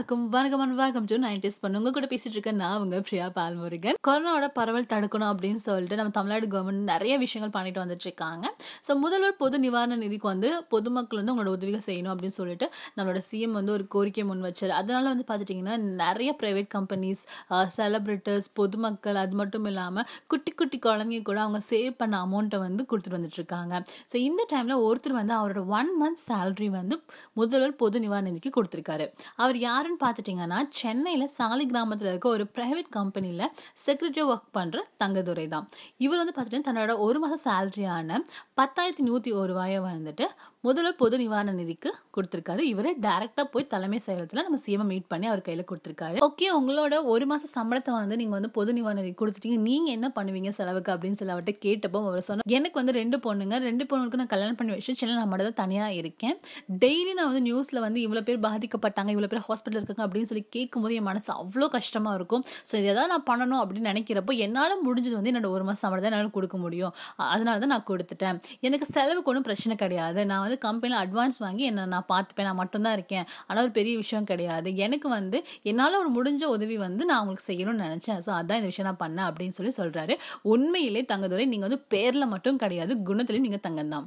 எல்லாருக்கும் வணக்கம் and welcome to nineties பண்ணு உங்க கூட பேசிட்டு இருக்க நான் உங்க பிரியா பால்முருகன். கொரோனாவோட பரவல் தடுக்கணும் அப்படின்னு சொல்லிட்டு நம்ம தமிழ்நாடு கவர்மெண்ட் நிறைய விஷயங்கள் பண்ணிட்டு வந்துட்டு இருக்காங்க. ஸோ முதல்வர் பொது நிவாரண நிதிக்கு வந்து பொதுமக்கள் வந்து உங்களோட உதவிகள் செய்யணும் அப்படின்னு சொல்லிட்டு நம்மளோட சிஎம் வந்து ஒரு கோரிக்கை முன் வச்சார். அதனால வந்து பார்த்துட்டிங்கன்னா நிறைய ப்ரைவேட் கம்பெனிஸ் செலிபிரிட்டர்ஸ் பொதுமக்கள் அது மட்டும் இல்லாமல் குட்டி குட்டி குழந்தைங்க கூட அவங்க சேவ் பண்ண அமௌண்ட்டை வந்து கொடுத்துட்டு வந்துட்டு இருக்காங்க. ஸோ இந்த டைமில் ஒருத்தர் வந்து அவரோட ஒன் மந்த் சேலரி வந்து முதல்வர் பொது நிவாரண நிதிக்கு கொடுத்துருக்காரு. அவர் யாருன்னு பார்த்துட்டிங்கன்னா சென்னையில் சாலி கிராமத்தில் இருக்க ஒரு ப்ரைவேட் கம்பெனியில் செக்ரட்டரி ஒர்க் பண்ணுற தங்கதுரை தான். இவர் வந்து பார்த்துட்டு தன்னோட ஒரு மாதம் சேலரியான பத்தாயிரத்தி நூற்றி ஒரு ரூபாயை வந்துட்டு முதல்வர் பொது நிவாரண நிதிக்கு கொடுத்துருக்காரு. இவரே டேரெக்டாக போய் தலைமை செயலகத்தில் நம்ம சிஎம் மீட் பண்ணி அவர் கையில் கொடுத்துருக்காரு. ஓகே உங்களோட ஒரு மாதம் சம்பளத்தை வந்து நீங்கள் வந்து பொது நிவாரண நிதி கொடுத்துட்டீங்க. நீங்கள் என்ன பண்ணுவீங்க செலவுக்கு அப்படின்னு சொல்லி அவர்கிட்ட கேட்டப்போ அவர் சொன்னார் எனக்கு வந்து ரெண்டு பொண்ணுங்க. ரெண்டு பொண்ணுக்கு நான் கல்யாணம் பண்ணி வச்சு சென்னை நான் மட்டும் தான் தனியாக இருக்கேன். டெய்லி நான் வந்து நியூஸில் வந்து இவ்வளோ பேர் பாதிக்கப்பட்டாங்க இவ்வளோ பேர் ஹாஸ்பிட்டல் இருக்காங்க அப்படின்னு சொல்லி கேட்கும்போது என் மனசு அவ்வளோ கஷ்டமாக இருக்கும். ஸோ இதை எதாவது நான் பண்ணணும் அப்படின்னு நினைக்கிறப்போ என்னால் முடிஞ்சது வந்து என்னோட ஒரு மாதம் சம்பளம் தான் என்னால் கொடுக்க முடியும். அதனால தான் நான் கொடுத்துட்டேன். எனக்கு செலவுக்கு ஒன்றும் பிரச்சனை கிடையாது. நான் வந்து கம்பெனியில் அட்வான்ஸ் வாங்கி என்ன நான் பார்த்துப்பேன் நான் மட்டும்தான் இருக்கேன் ஆனால் ஒரு பெரிய விஷயம் கிடையாது. எனக்கு வந்து என்னால் ஒரு முடிஞ்ச உதவி வந்து நான் உங்களுக்கு செய்யணும்னு நினச்சேன். ஸோ அதான் இந்த விஷயம் நான் பண்ணேன் அப்படின்னு சொல்லி சொல்கிறாரு உண்மையிலே தங்கதுரை நீங்கள் வந்து பேரில் மட்டும் கிடையாது குணத்துலையும் நீங்கள் தங்கம் தான்